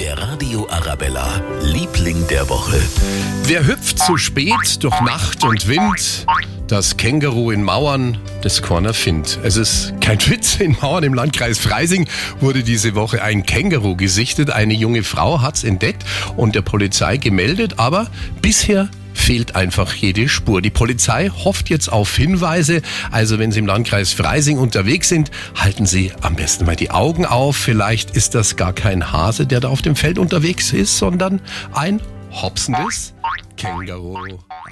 Der Radio Arabella, Liebling der Woche. Wer hüpft zu spät durch Nacht und Wind? Das Känguru in Mauern des Corner Find. Es ist kein Witz, in Mauern im Landkreis Freising wurde diese Woche ein Känguru gesichtet. Eine junge Frau hat's entdeckt und der Polizei gemeldet, aber bisher fehlt einfach jede Spur. Die Polizei hofft jetzt auf Hinweise. Also wenn Sie im Landkreis Freising unterwegs sind, halten Sie am besten mal die Augen auf. Vielleicht ist das gar kein Hase, der da auf dem Feld unterwegs ist, sondern ein hopsendes Känguru.